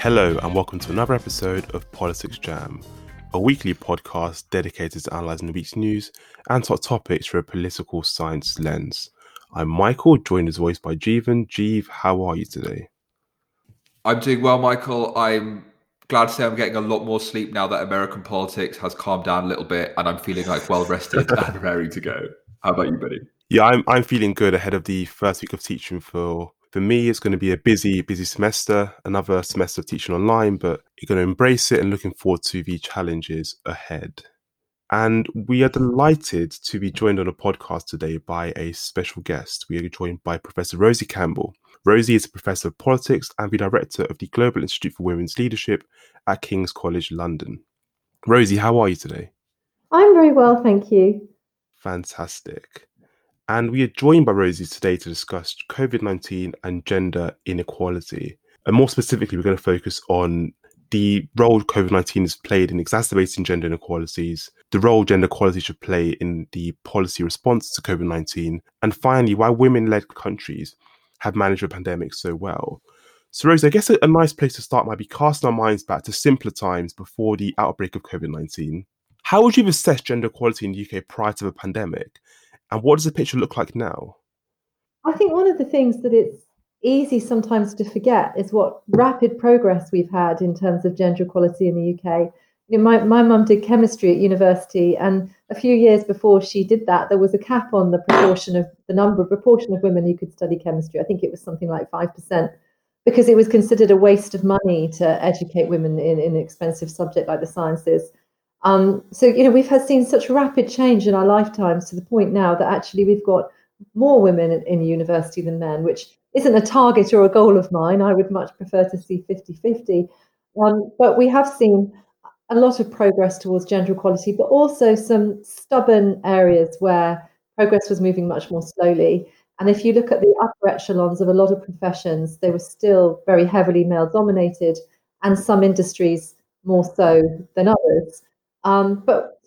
Hello, and welcome to another episode of Politics Jam, a weekly podcast dedicated to analysing the week's news and top topics through a political science lens. I'm Michael, joined as always by Jeevan. Jeev, how are you today? I'm doing well, Michael. I'm glad to say I'm getting a lot more sleep now that American politics has calmed down a little bit and I'm feeling like well rested and raring to go. How about you, buddy? Yeah, I'm I'm feeling good ahead of the first week of teaching for for me, it's going to be a busy, busy semester, another semester of teaching online, but you're going to embrace it and looking forward to the challenges ahead. And we are delighted to be joined on a podcast today by a special guest. We are joined by Professor Rosie Campbell. Rosie is a professor of politics and the director of the Global Institute for Women's Leadership at King's College London. Rosie, how are you today? I'm very well, thank you. Fantastic. And we are joined by Rosie today to discuss COVID 19 and gender inequality. And more specifically, we're going to focus on the role COVID 19 has played in exacerbating gender inequalities, the role gender equality should play in the policy response to COVID 19, and finally, why women led countries have managed the pandemic so well. So, Rosie, I guess a, a nice place to start might be casting our minds back to simpler times before the outbreak of COVID 19. How would you have assessed gender equality in the UK prior to the pandemic? And what does the picture look like now? I think one of the things that it's easy sometimes to forget is what rapid progress we've had in terms of gender equality in the UK. You know, my, my mum did chemistry at university, and a few years before she did that, there was a cap on the proportion of the number, proportion of women who could study chemistry. I think it was something like 5%, because it was considered a waste of money to educate women in, in an expensive subject like the sciences. Um, so you know we've had seen such rapid change in our lifetimes to the point now that actually we've got more women in, in university than men, which isn't a target or a goal of mine. I would much prefer to see 50-50. Um, but we have seen a lot of progress towards gender equality, but also some stubborn areas where progress was moving much more slowly. And if you look at the upper echelons of a lot of professions, they were still very heavily male dominated, and some industries more so than others. Um, but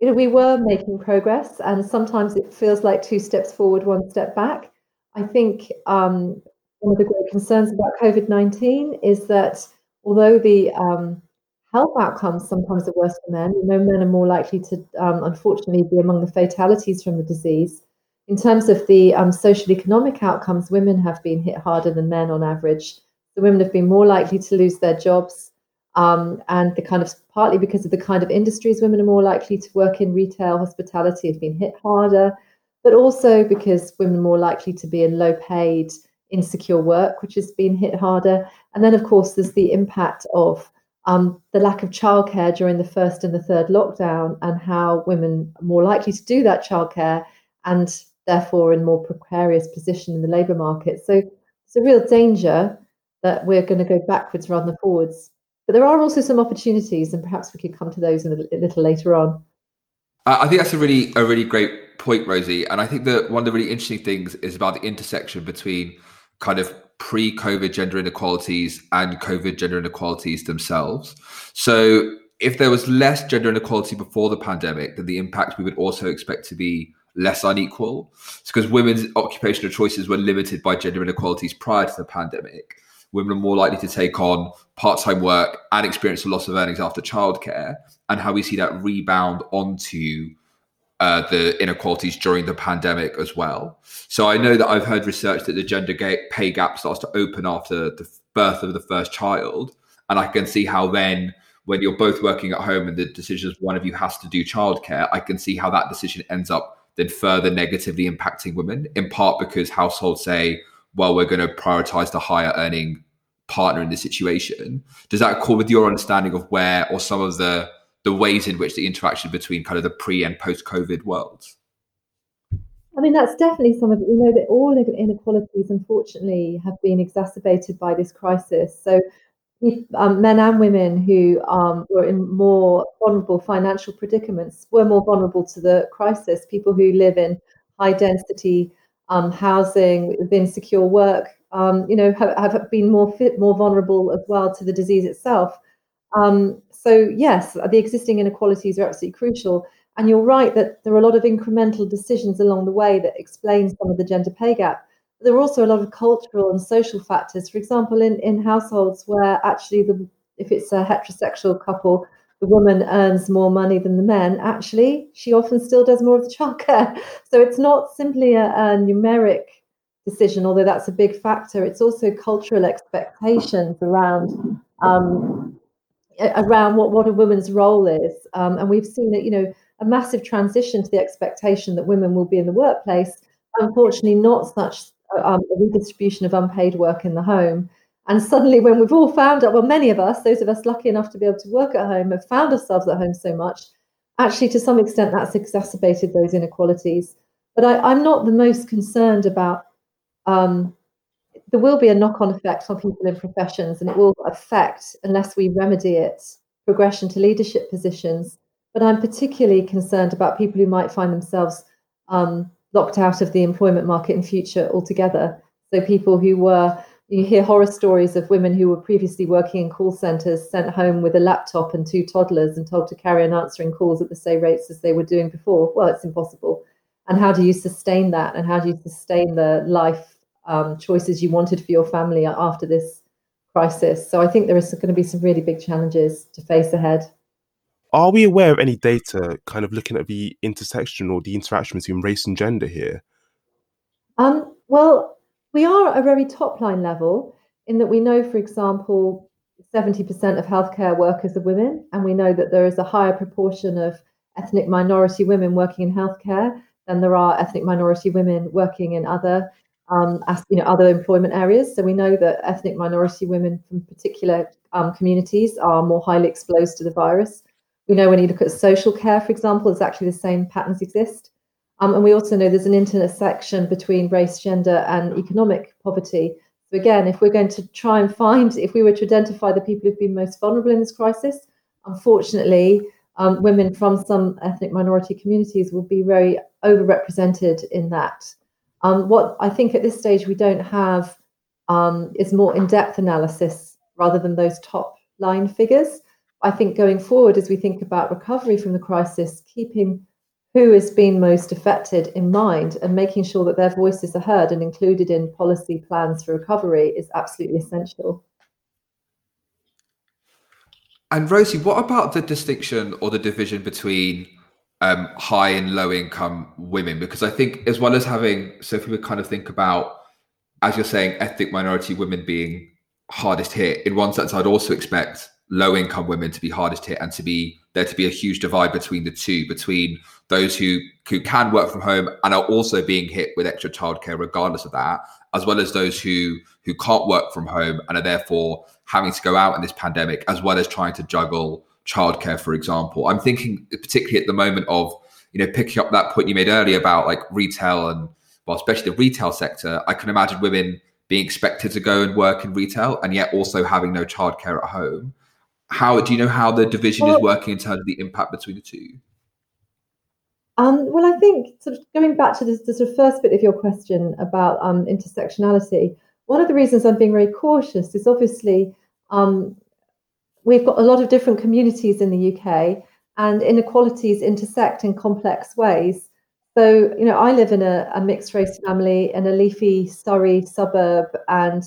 you know, we were making progress, and sometimes it feels like two steps forward, one step back. I think um, one of the great concerns about COVID 19 is that although the um, health outcomes sometimes are worse for men, you know, men are more likely to um, unfortunately be among the fatalities from the disease. In terms of the um, social economic outcomes, women have been hit harder than men on average. The women have been more likely to lose their jobs, um, and the kind of partly because of the kind of industries women are more likely to work in, retail, hospitality have been hit harder, but also because women are more likely to be in low paid, insecure work, which has been hit harder. And then, of course, there's the impact of um, the lack of childcare during the first and the third lockdown, and how women are more likely to do that childcare and therefore in more precarious position in the labour market. So it's a real danger that we're going to go backwards rather than forwards. But there are also some opportunities, and perhaps we could come to those a little, later on. I think that's a really a really great point, Rosie. And I think that one of the really interesting things is about the intersection between kind of pre-COVID gender inequalities and COVID gender inequalities themselves. So if there was less gender inequality before the pandemic, then the impact we would also expect to be less unequal. It's because women's occupational choices were limited by gender inequalities prior to the pandemic women are more likely to take on part-time work and experience a loss of earnings after childcare, and how we see that rebound onto uh, the inequalities during the pandemic as well. So I know that I've heard research that the gender pay gap starts to open after the birth of the first child, and I can see how then when you're both working at home and the decision is one of you has to do childcare, I can see how that decision ends up then further negatively impacting women, in part because households say, well, we're going to prioritize the higher earning partner in this situation. Does that accord with your understanding of where or some of the the ways in which the interaction between kind of the pre and post COVID worlds? I mean, that's definitely some of it. We know that all inequalities, unfortunately, have been exacerbated by this crisis. So, um, men and women who um, were in more vulnerable financial predicaments were more vulnerable to the crisis. People who live in high density um, housing, with insecure work, um, you know, have, have, been more fit, more vulnerable as well to the disease itself. Um, so yes, the existing inequalities are absolutely crucial. And you're right that there are a lot of incremental decisions along the way that explain some of the gender pay gap. there are also a lot of cultural and social factors. For example, in, in households where actually the if it's a heterosexual couple, the woman earns more money than the men, actually, she often still does more of the childcare. So it's not simply a, a numeric decision, although that's a big factor. It's also cultural expectations around um, around what, what a woman's role is. Um, and we've seen that, you know, a massive transition to the expectation that women will be in the workplace. Unfortunately, not such um, a redistribution of unpaid work in the home. And suddenly, when we've all found out, well, many of us, those of us lucky enough to be able to work at home, have found ourselves at home so much, actually, to some extent, that's exacerbated those inequalities. But I, am not the most concerned about. Um, there will be a knock-on effect on people in professions, and it will affect, unless we remedy it, progression to leadership positions. But I'm particularly concerned about people who might find themselves um, locked out of the employment market in future altogether. So people who were you hear horror stories of women who were previously working in call centers sent home with a laptop and two toddlers and told to carry on answering calls at the same rates as they were doing before. Well, it's impossible. And how do you sustain that? And how do you sustain the life um, choices you wanted for your family after this crisis? So I think there is going to be some really big challenges to face ahead. Are we aware of any data kind of looking at the intersection or the interaction between race and gender here? Um, well, we are at a very top line level in that we know, for example, 70% of healthcare workers are women, and we know that there is a higher proportion of ethnic minority women working in healthcare than there are ethnic minority women working in other um, as, you know, other employment areas. So we know that ethnic minority women from particular um, communities are more highly exposed to the virus. We know when you look at social care, for example, exactly the same patterns exist. Um, and we also know there's an intersection between race, gender, and economic poverty. So again, if we're going to try and find, if we were to identify the people who've been most vulnerable in this crisis, unfortunately, um, women from some ethnic minority communities will be very overrepresented in that. Um, what I think at this stage we don't have um, is more in-depth analysis rather than those top line figures. I think going forward, as we think about recovery from the crisis, keeping who has been most affected in mind and making sure that their voices are heard and included in policy plans for recovery is absolutely essential. And Rosie, what about the distinction or the division between um, high and low income women? Because I think, as well as having, so if we kind of think about, as you're saying, ethnic minority women being hardest hit, in one sense, I'd also expect low income women to be hardest hit and to be there to be a huge divide between the two, between those who who can work from home and are also being hit with extra childcare regardless of that, as well as those who who can't work from home and are therefore having to go out in this pandemic, as well as trying to juggle childcare, for example. I'm thinking particularly at the moment of you know picking up that point you made earlier about like retail and well, especially the retail sector. I can imagine women being expected to go and work in retail and yet also having no childcare at home how do you know how the division is working in terms of the impact between the two? Um, well, I think sort of going back to the, sort of first bit of your question about um, intersectionality, one of the reasons I'm being very cautious is obviously um, we've got a lot of different communities in the UK, and inequalities intersect in complex ways. So, you know, I live in a, a mixed race family in a leafy Surrey suburb, and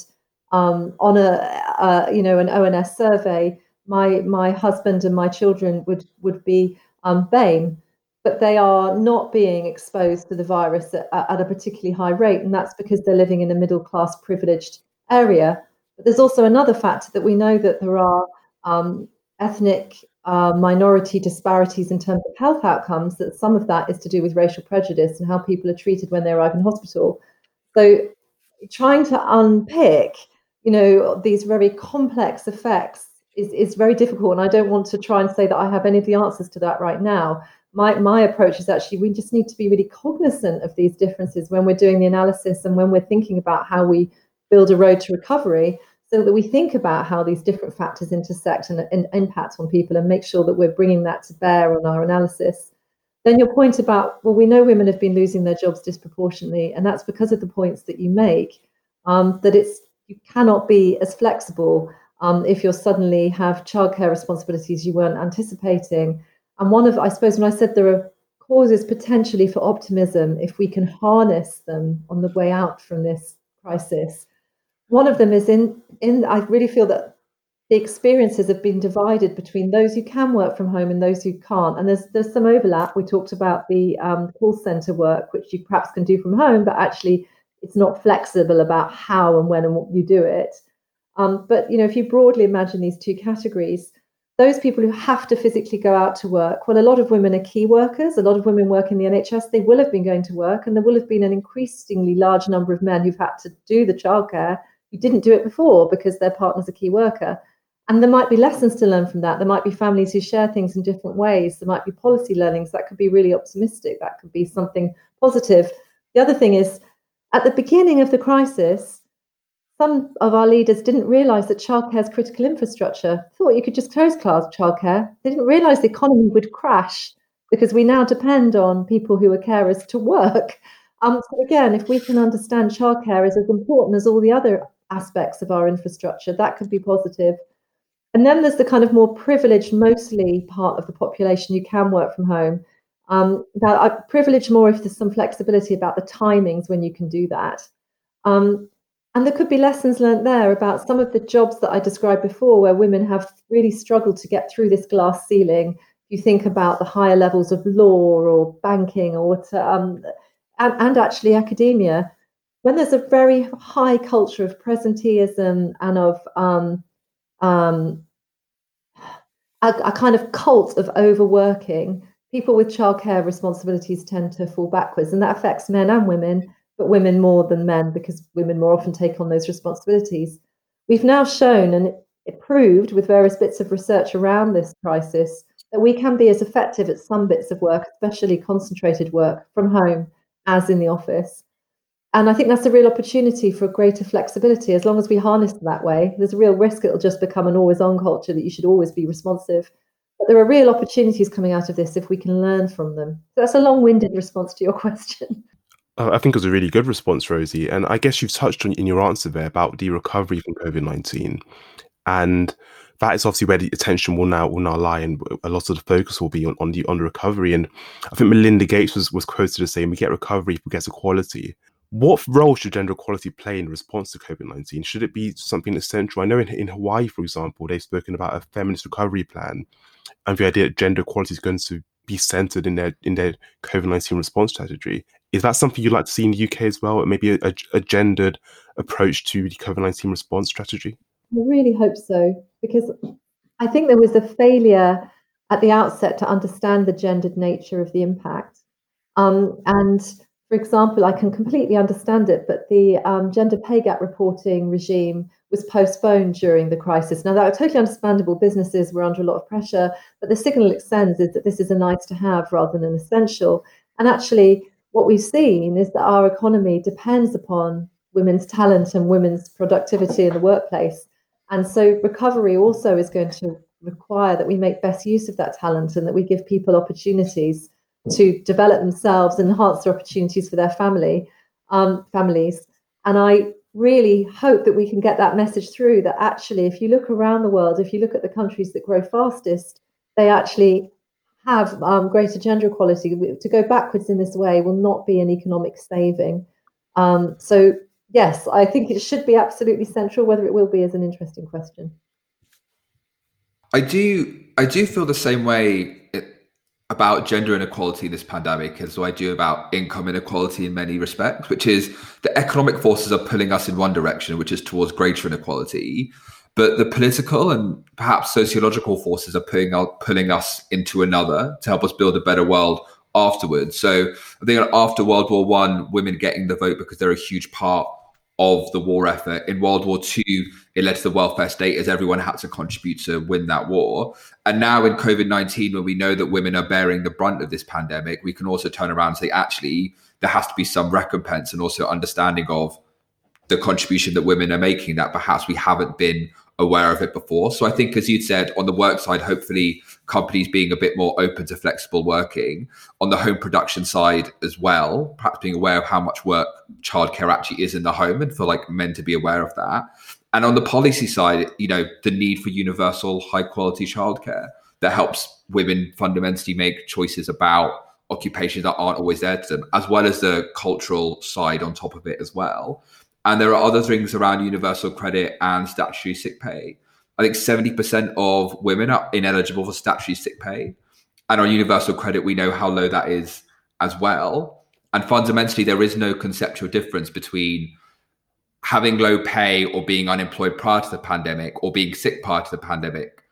um, on a, a, you know an ONS survey, my my husband and my children would would be um, BAME, but they are not being exposed to the virus at, at, a particularly high rate, and that's because they're living in a middle class privileged area. But there's also another factor that we know that there are um, ethnic uh, minority disparities in terms of health outcomes. That some of that is to do with racial prejudice and how people are treated when they arrive in hospital. So, trying to unpick, you know, these very complex effects is, is very difficult. And I don't want to try and say that I have any of the answers to that right now. My, my approach is actually we just need to be really cognizant of these differences when we're doing the analysis and when we're thinking about how we build a road to recovery so that we think about how these different factors intersect and, and impact on people and make sure that we're bringing that to bear on our analysis. Then your point about, well, we know women have been losing their jobs disproportionately, and that's because of the points that you make, um, that it's you cannot be as flexible um, if you suddenly have childcare responsibilities you weren't anticipating. And one of, I suppose, when I said there are causes potentially for optimism, if we can harness them on the way out from this crisis. One of them is in in I really feel that the experiences have been divided between those who can work from home and those who can't. And there's there's some overlap. We talked about the um, call center work, which you perhaps can do from home, but actually it's not flexible about how and when and what you do it. Um, but you know, if you broadly imagine these two categories, those people who have to physically go out to work, well, a lot of women are key workers. A lot of women work in the NHS. They will have been going to work, and there will have been an increasingly large number of men who've had to do the childcare who didn't do it before because their partner's a key worker. And there might be lessons to learn from that. There might be families who share things in different ways. There might be policy learnings that could be really optimistic. That could be something positive. The other thing is, at the beginning of the crisis, some of our leaders didn't realise that childcare is critical infrastructure. Thought you could just close class childcare. They didn't realise the economy would crash because we now depend on people who are carers to work. Um, so again, if we can understand childcare is as important as all the other aspects of our infrastructure, that could be positive. And then there's the kind of more privileged, mostly part of the population who can work from home. Um, that I privilege more if there's some flexibility about the timings when you can do that. Um, and there could be lessons learned there about some of the jobs that I described before, where women have really struggled to get through this glass ceiling. You think about the higher levels of law or banking or to, um, and, and actually academia. When there's a very high culture of presenteeism and of um, um, a, a, kind of cult of overworking, people with childcare responsibilities tend to fall backwards, and that affects men and women, but women more than men because women more often take on those responsibilities. We've now shown and it proved with various bits of research around this crisis that we can be as effective at some bits of work, especially concentrated work from home, as in the office. And I think that's a real opportunity for greater flexibility. As long as we harness that way, there's a real risk it'll just become an always on culture that you should always be responsive. But there are real opportunities coming out of this if we can learn from them. So that's a long winded response to your question. I think it was a really good response, Rosie. And I guess you've touched on in your answer there about the recovery from COVID 19. And that is obviously where the attention will now will now lie, and a lot of the focus will be on, on the on the recovery. And I think Melinda Gates was was quoted as saying, "We get recovery we get equality." What role should gender equality play in response to COVID 19? Should it be something essential? I know in, in Hawaii, for example, they've spoken about a feminist recovery plan and the idea that gender equality is going to be centered in their in their COVID 19 response strategy. Is that something you'd like to see in the UK as well? Maybe a, a, gendered approach to the COVID 19 response strategy? I really hope so, because I think there was a failure at the outset to understand the gendered nature of the impact. Um, and for example, I can completely understand it, but the um, gender pay gap reporting regime was postponed during the crisis. Now, that was totally understandable. Businesses were under a lot of pressure, but the signal it sends is that this is a nice to have rather than an essential. And actually, what we've seen is that our economy depends upon women's talent and women's productivity in the workplace. And so, recovery also is going to require that we make best use of that talent and that we give people opportunities to develop themselves and enhance their opportunities for their family um, families. And I really hope that we can get that message through that actually, if you look around the world, if you look at the countries that grow fastest, they actually have um, greater gender equality. To go backwards in this way will not be an economic saving. Um, so, yes, I think it should be absolutely central. Whether it will be is an interesting question. I do. I do feel the same way about gender inequality in this pandemic as I do about income inequality in many respects, which is the economic forces are pulling us in one direction, which is towards greater inequality. But the political and perhaps sociological forces are pulling, out, pulling us into another to help us build a better world afterwards. So I think after World War One, women getting the vote because they're a huge part of the war effort. In World War Two, it led to the welfare state as everyone had to contribute to win that war. And now in COVID 19, when we know that women are bearing the brunt of this pandemic, we can also turn around and say, actually, there has to be some recompense and also understanding of the contribution that women are making that perhaps we haven't been aware of it before. So I think, as you'd said, on the work side, hopefully companies being a bit more open to flexible working. On the home production side as well, perhaps being aware of how much work childcare actually is in the home and for like men to be aware of that. And on the policy side, you know, the need for universal high quality childcare that helps women fundamentally make choices about occupations that aren't always there to them, as well as the cultural side on top of it as well. And there are other things around universal credit and statutory sick pay. I think 70% of women are ineligible for statutory sick pay. And on universal credit, we know how low that is as well. And fundamentally, there is no conceptual difference between having low pay or being unemployed prior to the pandemic or being sick prior to the pandemic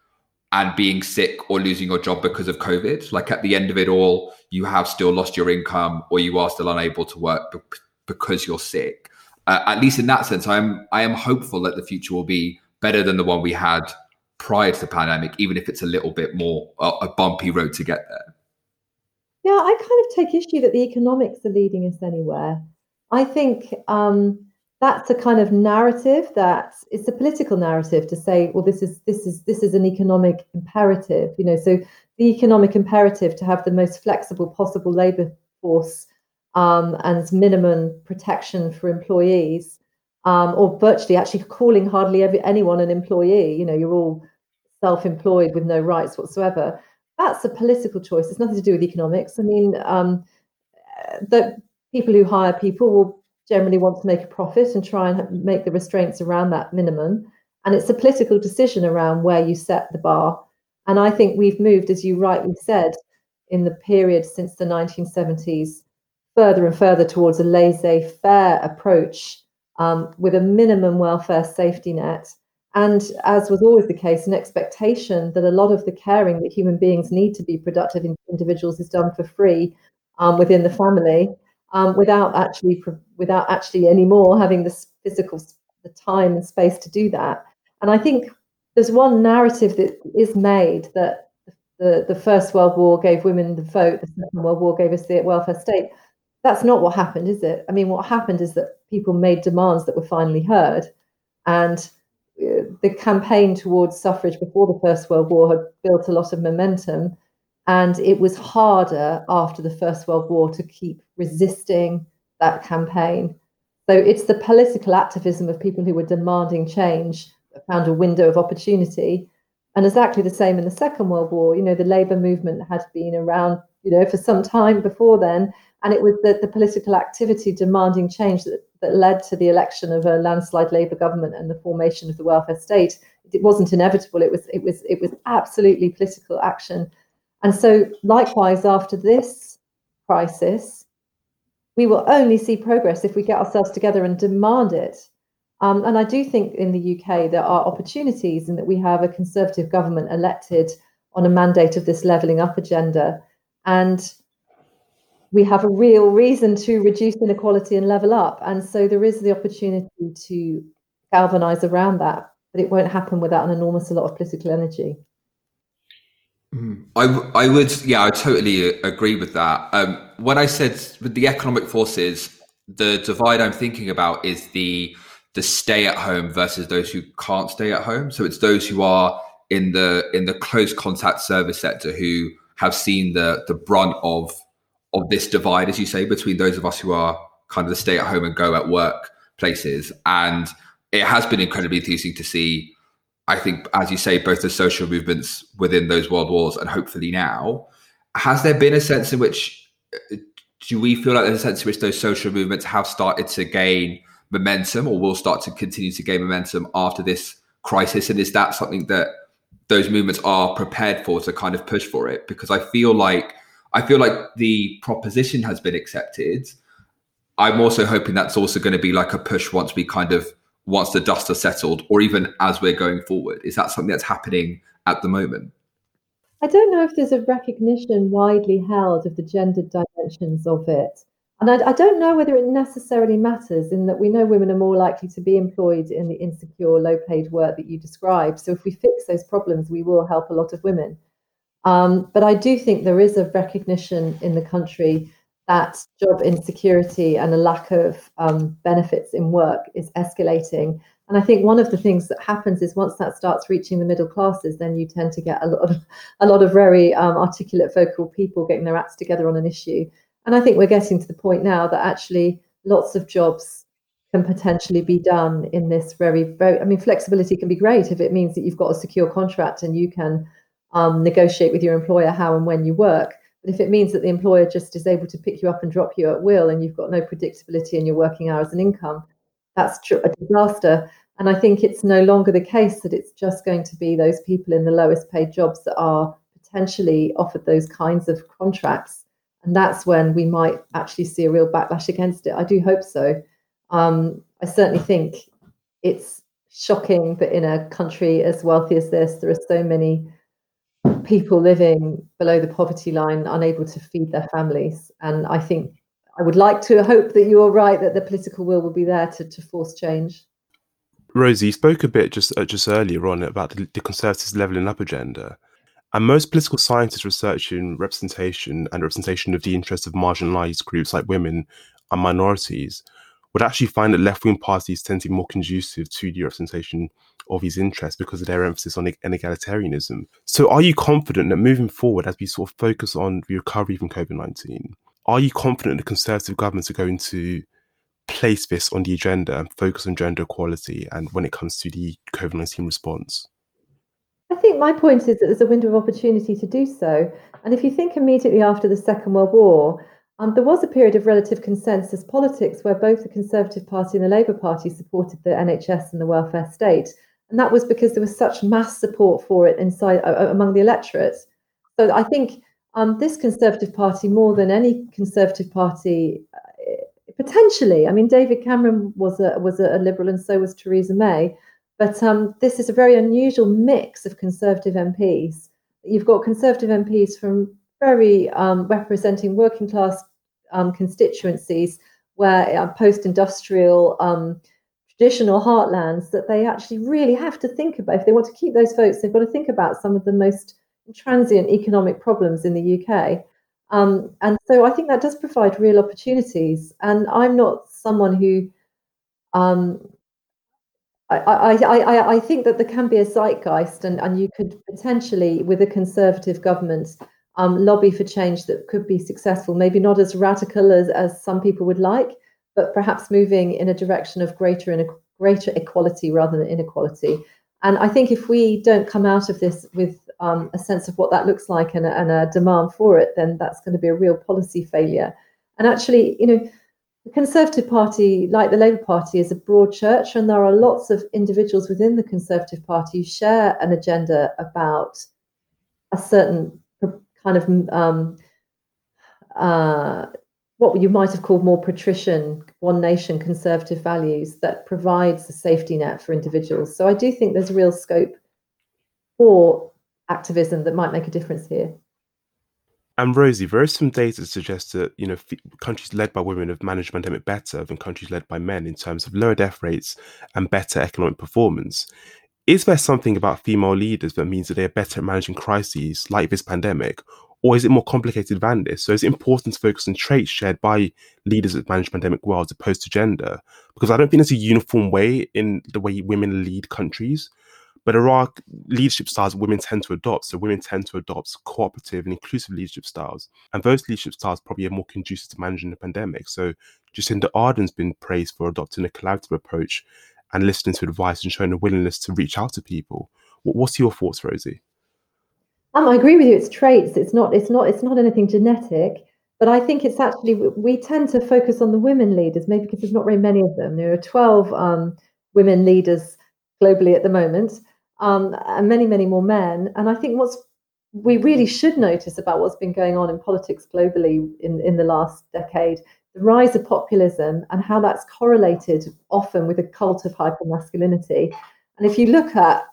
and being sick or losing your job because of COVID. Like at the end of it all, you have still lost your income or you are still unable to work because you're sick. Uh, at least in that sense, I am I am hopeful that the future will be better than the one we had prior to the pandemic, even if it's a little bit more uh, a bumpy road to get there. Yeah, I kind of take issue that the economics are leading us anywhere. I think um, that's a kind of narrative that it's a political narrative to say, well, this is this is this is an economic imperative, you know. So the economic imperative to have the most flexible possible labour force um, and minimum protection for employees, um, or virtually actually calling hardly every, anyone an employee. You know, you're all self-employed with no rights whatsoever. That's a political choice. It's nothing to do with economics. I mean, um, the people who hire people will generally want to make a profit and try and make the restraints around that minimum. And it's a political decision around where you set the bar. And I think we've moved, as you rightly said, in the period since the 1970s, further and further towards a laissez faire approach um, with a minimum welfare safety net. And as was always the case, an expectation that a lot of the caring that human beings need to be productive individuals is done for free um, within the family um, without actually without actually anymore having the physical the time and space to do that. And I think there's one narrative that is made that the, the First World War gave women the vote, the Second World War gave us the welfare state. That's not what happened, is it? I mean, what happened is that people made demands that were finally heard. And uh, the campaign towards suffrage before the First World War had built a lot of momentum. And it was harder after the First World War to keep resisting that campaign. So it's the political activism of people who were demanding change that found a window of opportunity. And exactly the same in the Second World War. You know, the labor movement had been around, you know, for some time before then. And it was the, the political activity demanding change that, that led to the election of a landslide Labour government and the formation of the welfare state. It wasn't inevitable. It was it was it was absolutely political action and so, likewise, after this crisis, we will only see progress if we get ourselves together and demand it. Um, and I do think in the UK there are opportunities in that we have a Conservative government elected on a mandate of this levelling up agenda. And we have a real reason to reduce inequality and level up. And so there is the opportunity to galvanise around that, but it won't happen without an enormous lot of political energy. I, I would, yeah, I totally agree with that. Um, when I said with the economic forces, the divide I'm thinking about is the the stay at home versus those who can't stay at home. So it's those who are in the in the close contact service sector who have seen the the brunt of of this divide, as you say, between those of us who are kind of the stay at home and go at work places. And it has been incredibly interesting to see I think, as you say, both the social movements within those world wars and hopefully now, has there been a sense in which uh, do we feel like there's a sense in which those social movements have started to gain momentum or will start to continue to gain momentum after this crisis? And is that something that those movements are prepared for to kind of push for it? Because I feel like I feel like the proposition has been accepted. I'm also hoping that's also going to be like a push once we kind of once the dust has settled, or even as we're going forward? Is that something that's happening at the moment? I don't know if there's a recognition widely held of the gendered dimensions of it. And I, I, don't know whether it necessarily matters in that we know women are more likely to be employed in the insecure, low paid work that you describe. So if we fix those problems, we will help a lot of women. Um, but I do think there is a recognition in the country that job insecurity and a lack of um, benefits in work is escalating. And I think one of the things that happens is once that starts reaching the middle classes, then you tend to get a lot of a lot of very um, articulate, vocal people getting their acts together on an issue. And I think we're getting to the point now that actually lots of jobs can potentially be done in this very, very. I mean, flexibility can be great if it means that you've got a secure contract and you can um, negotiate with your employer how and when you work. But if it means that the employer just is able to pick you up and drop you at will and you've got no predictability in your working hours and income, that's a disaster. And I think it's no longer the case that it's just going to be those people in the lowest paid jobs that are potentially offered those kinds of contracts. And that's when we might actually see a real backlash against it. I do hope so. Um, I certainly think it's shocking that in a country as wealthy as this, there are so many people living below the poverty line, unable to feed their families. And I think I would like to hope that you are right that the political will will be there to, to force change. Rosie, you spoke a bit just uh, just earlier on about the, the Conservatives' levelling up agenda. And most political scientists researching representation and representation of the interests of marginalized groups like women and minorities would actually find that left wing parties tend to be more conducive to the representation of these interests because of their emphasis on egalitarianism. So, are you confident that moving forward, as we sort of focus on the recovery from COVID 19, are you confident the Conservative governments are going to place this on the agenda and focus on gender equality and when it comes to the COVID 19 response? I think my point is that there's a window of opportunity to do so. And if you think immediately after the Second World War, um, there was a period of relative consensus politics where both the Conservative Party and the Labour Party supported the NHS and the welfare state. And that was because there was such mass support for it inside uh, among the electorate. So I think um, this Conservative Party, more than any Conservative Party, uh, potentially, I mean, David Cameron was a, was a Liberal and so was Theresa May. But um, this is a very unusual mix of Conservative MPs. You've got Conservative MPs from very um, representing working class um, constituencies where uh, post-industrial um, traditional heartlands that they actually really have to think about. If they want to keep those votes they've got to think about some of the most transient economic problems in the uk um, and so i think that does provide real opportunities. And i'm not someone who um, I, I, I, I think that there can be a zeitgeist and, and you could potentially with a conservative government um, lobby for change that could be successful, maybe not as radical as, as some people would like, but perhaps moving in a direction of greater and greater equality rather than inequality. And I think if we don't come out of this with um, a sense of what that looks like and a, and a demand for it, then that's going to be a real policy failure. And actually, you know, the Conservative Party, like the Labour Party, is a broad church, and there are lots of individuals within the Conservative Party who share an agenda about a certain kind of um, uh, what you might have called more patrician, one nation conservative values that provides a safety net for individuals. So I do think there's real scope for activism that might make a difference here. And Rosie, there is some data that suggests that you know countries led by women have managed pandemic better than countries led by men in terms of lower death rates and better economic performance. Is there something about female leaders that means that they're better at managing crises like this pandemic? Or is it more complicated than this? So is it important to focus on traits shared by leaders that manage pandemic well as opposed to gender? Because I don't think there's a uniform way in the way women lead countries, but there are leadership styles women tend to adopt. So women tend to adopt cooperative and inclusive leadership styles. And those leadership styles probably are more conducive to managing the pandemic. So Jacinda Ardern's been praised for adopting a collaborative approach and listening to advice and showing a willingness to reach out to people. What's your thoughts, Rosie? Um, I agree with you. It's traits. It's not. It's not. It's not anything genetic. But I think it's actually we tend to focus on the women leaders, maybe because there's not very many of them. There are 12 um, women leaders globally at the moment, um, and many, many more men. And I think what's we really should notice about what's been going on in politics globally in, in the last decade the rise of populism and how that's correlated often with a cult of hypermasculinity. And if you look at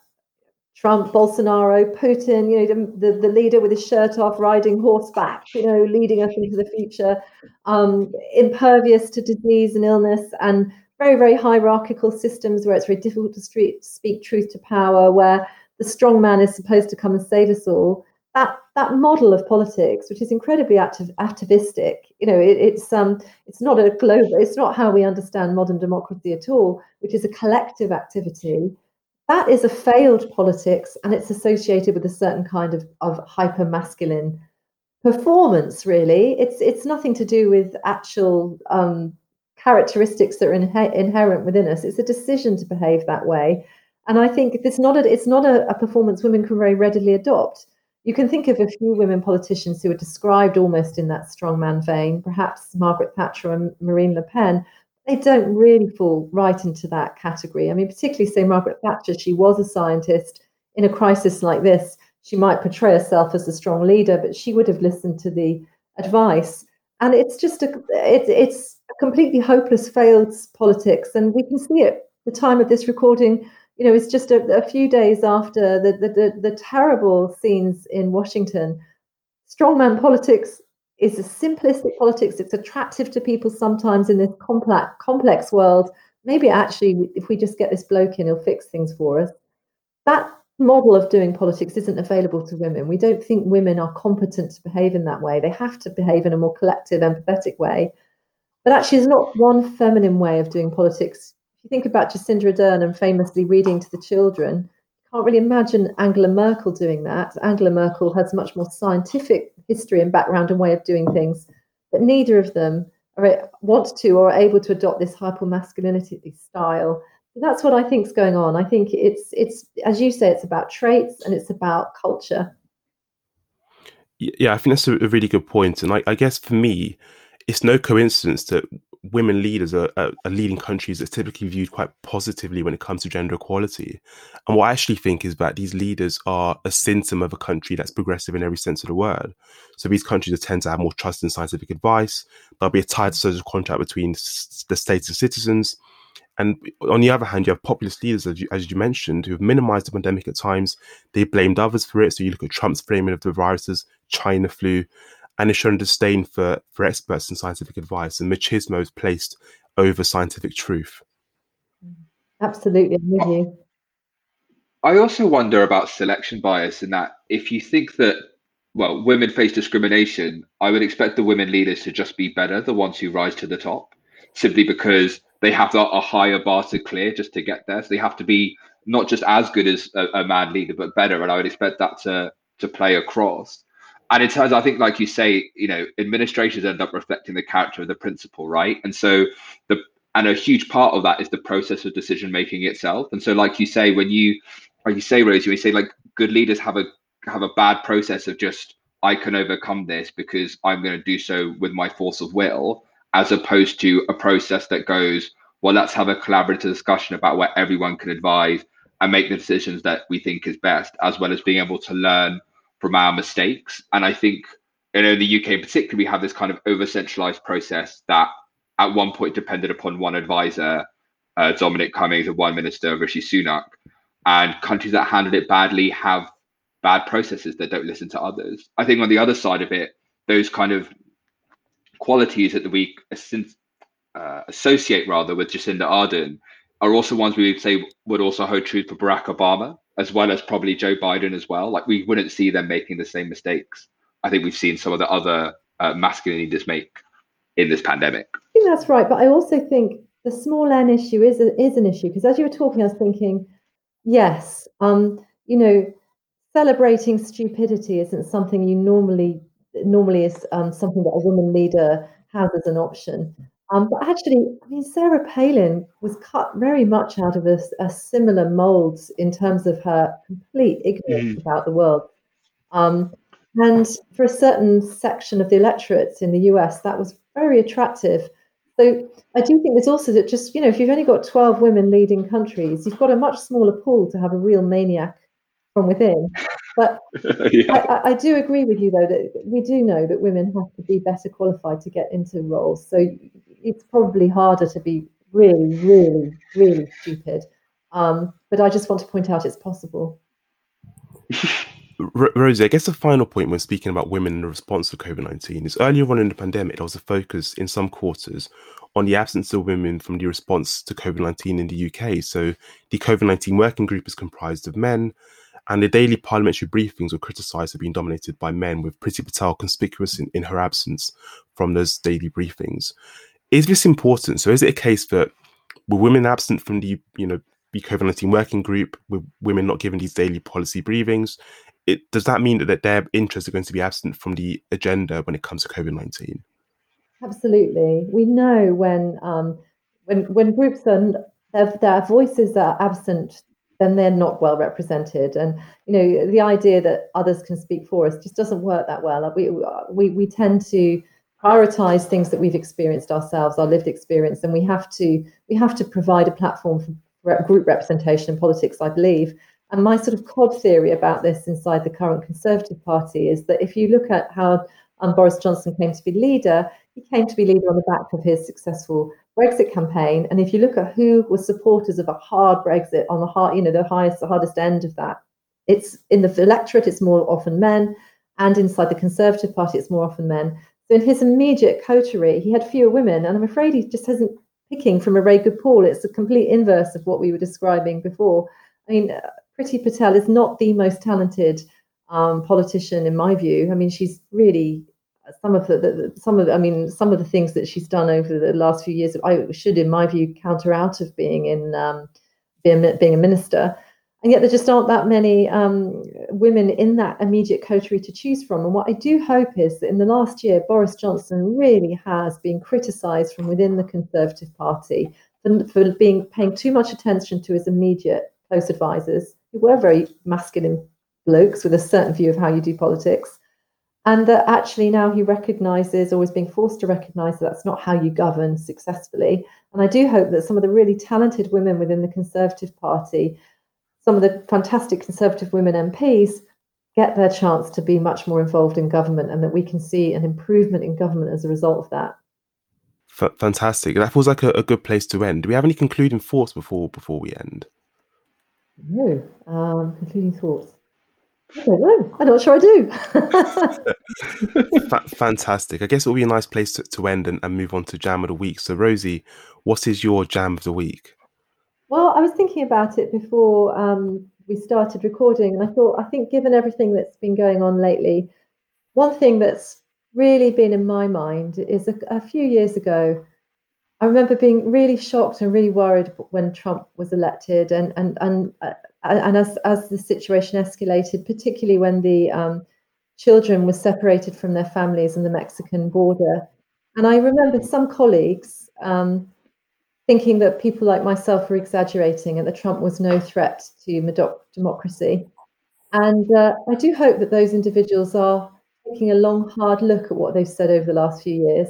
Trump, Bolsonaro, Putin, you know, the, the leader with his shirt off, riding horseback, you know, leading us into the future, um, impervious to disease and illness, and very, very hierarchical systems where it's very difficult to speak truth to power, where the strong man is supposed to come and save us all that that model of politics, which is incredibly activistic, you know, it, it's um, it's not a global, it's not how we understand modern democracy at all, which is a collective activity. That is a failed politics, and it's associated with a certain kind of of hyper masculine performance. Really, it's it's nothing to do with actual um, characteristics that are inhe- inherent within us. It's a decision to behave that way, and I think it's not a it's not a, a performance women can very readily adopt you can think of a few women politicians who are described almost in that strongman vein, perhaps Margaret Thatcher and Marine Le Pen. they don't really fall right into that category. I mean, particularly say Margaret Thatcher, she was a scientist. In a crisis like this, she might portray herself as a strong leader, but she would have listened to the advice. And it's just a it's it's a completely hopeless failed politics, and we can see it. The time of this recording, you know, is just a, a few days after the, the the, the terrible scenes in Washington. Strongman politics is a simplistic politics. It's attractive to people sometimes in this complex complex world. Maybe actually, if we just get this bloke in, he'll fix things for us. That model of doing politics isn't available to women. We don't think women are competent to behave in that way. They have to behave in a more collective, empathetic way. But actually, there's not one feminine way of doing politics. If you think about Jacinda Ardern and famously reading to the children, you can't really imagine Angela Merkel doing that. Angela Merkel has much more scientific history and background and way of doing things, but neither of them are, want to or are able to adopt this hypermasculinity style. That's what I think is going on. I think it's it's as you say, it's about traits and it's about culture. Yeah, I think that's a, really good point. point, and I, I guess for me, it's no coincidence that women leaders are, are, are, leading countries that's typically viewed quite positively when it comes to gender equality. And what I actually think is that these leaders are a symptom of a country that's progressive in every sense of the word. So these countries tend to have more trust in scientific advice. There'll be a tight social contract between the states and citizens. And on the other hand, you have populist leaders, as you, as you mentioned, who have minimized the pandemic at times. They blamed others for it. So you look at Trump's framing of the viruses, China flu, and has shown disdain for, for experts and scientific advice, and machismo is placed over scientific truth. Absolutely, I'm with you. I also wonder about selection bias in that if you think that, well, women face discrimination, I would expect the women leaders to just be better, the ones who rise to the top, simply because they have a higher bar to clear just to get there. So they have to be not just as good as a, a man leader, but better. And I would expect that to to play across and it turns i think like you say you know administrations end up reflecting the character of the principal right? And so the and a huge part of that is the process of decision making itself. And so like you say when you like you say Rosie, you say like good leaders have a have a bad process of just i can overcome this because i'm going to do so with my force of will as opposed to a process that goes well let's have a collaborative discussion about where everyone can advise and make the decisions that we think is best as well as being able to learn from our mistakes. And I think you know, in the UK in particular, we have this kind of over centralized process that at one point depended upon one advisor, uh, Dominic Cummings, and one minister, Rishi Sunak. And countries that handled it badly have bad processes that don't listen to others. I think on the other side of it, those kind of qualities that we uh, associate rather with Jacinda Ardern are also ones we would say would also hold true for Barack Obama as well as probably Joe Biden as well. Like we wouldn't see them making the same mistakes. I think we've seen some of the other uh, masculine leaders make in this pandemic. I think that's right, but I also think the small n issue is a, is an issue because as you were talking, I was thinking, yes, um, you know, celebrating stupidity isn't something you normally normally is um, something that a woman leader has as an option. Um, but actually, I mean, Sarah Palin was cut very much out of a, a similar mold in terms of her complete ignorance mm. about the world. Um, and for a certain section of the electorate in the US, that was very attractive. So I do think there's also that just, you know, if you've only got 12 women leading countries, you've got a much smaller pool to have a real maniac from within. But yeah. I, I, do agree with you, though, that we do know that women have to be better qualified to get into roles. So it's probably harder to be really, really, really stupid. Um, but I just want to point out it's possible. Rosie, I guess the final point when speaking about women in the response to COVID 19 is earlier on in the pandemic, there was a focus in some quarters on the absence of women from the response to COVID 19 in the UK. So the COVID 19 working group is comprised of men, and the daily parliamentary briefings were criticised for being dominated by men, with Priti Patel conspicuous in, in her absence from those daily briefings is this important? So is it a case that were women absent from the you know the COVID nineteen working group, with women not given these daily policy briefings? It does that mean that their interests are going to be absent from the agenda when it comes to COVID nineteen? Absolutely, we know when um, when when groups are their, their voices are absent then they're not well represented. And you know, the idea that others can speak for us just doesn't work that well. We we we tend to prioritize things that we've experienced ourselves, our lived experience, and we have to we have to provide a platform for group representation in politics, I believe. And my sort of cod theory about this inside the current Conservative Party is that if you look at how um, Boris Johnson came to be leader, he came to be leader on the back of his successful Brexit campaign. And if you look at who were supporters of a hard Brexit on the hard, you know, the highest, the hardest end of that, it's in the electorate, it's more often men, and inside the Conservative Party, it's more often men. So in his immediate coterie, he had fewer women, and I'm afraid he just hasn't picking from a very good pool. It's a complete inverse of what we were describing before. I mean, uh, Priti Patel is not the most talented um, politician in my view. I mean, she's really some of the, the, some of I mean some of the things that she's done over the last few years. I should, in my view, counter out of being in um, being, being a minister. And yet there just aren't that many um, women in that immediate coterie to choose from. And what I do hope is that in the last year, Boris Johnson really has been criticised from within the Conservative Party for, for being paying too much attention to his immediate close advisors, who were very masculine blokes with a certain view of how you do politics. And that actually now he recognises or is being forced to recognise that that's not how you govern successfully. And I do hope that some of the really talented women within the Conservative Party some of the fantastic Conservative women MPs get their chance to be much more involved in government and that we can see an improvement in government as a result of that. F- fantastic. That feels like a, a, good place to end. Do we have any concluding thoughts before before we end? No. Um, concluding thoughts. I don't know. I'm not sure I do. Fantastic. I guess it will be a nice place to, to end and, and move on to jam of the week. So, Rosie, what is your jam of the week? Well, I was thinking about it before um, we started recording, and I thought, I think, given everything that's been going on lately, one thing that's really been in my mind is a, a few years ago. I remember being really shocked and really worried when Trump was elected, and and and uh, and as as the situation escalated, particularly when the um, children were separated from their families in the Mexican border, and I remember some colleagues. Um, thinking that people like myself were exaggerating and that Trump was no threat to democracy. And uh, I do hope that those individuals are taking a long, hard look at what they've said over the last few years.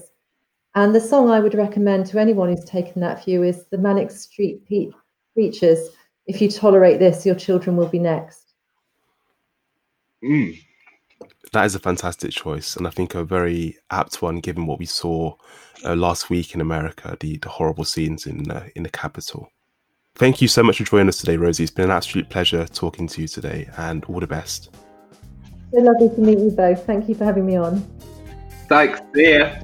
And the song I would recommend to anyone who's taken that view is the Manic Street Preachers. If you tolerate this, your children will be next. Mm. That is a fantastic choice, and I think a very apt one given what we saw uh, last week in America, the, the horrible scenes in uh, in the capital. Thank you so much for joining us today, Rosie. It's been an absolute pleasure talking to you today, and all the best. So lovely to meet you both. Thank you for having me on. Thanks. See ya.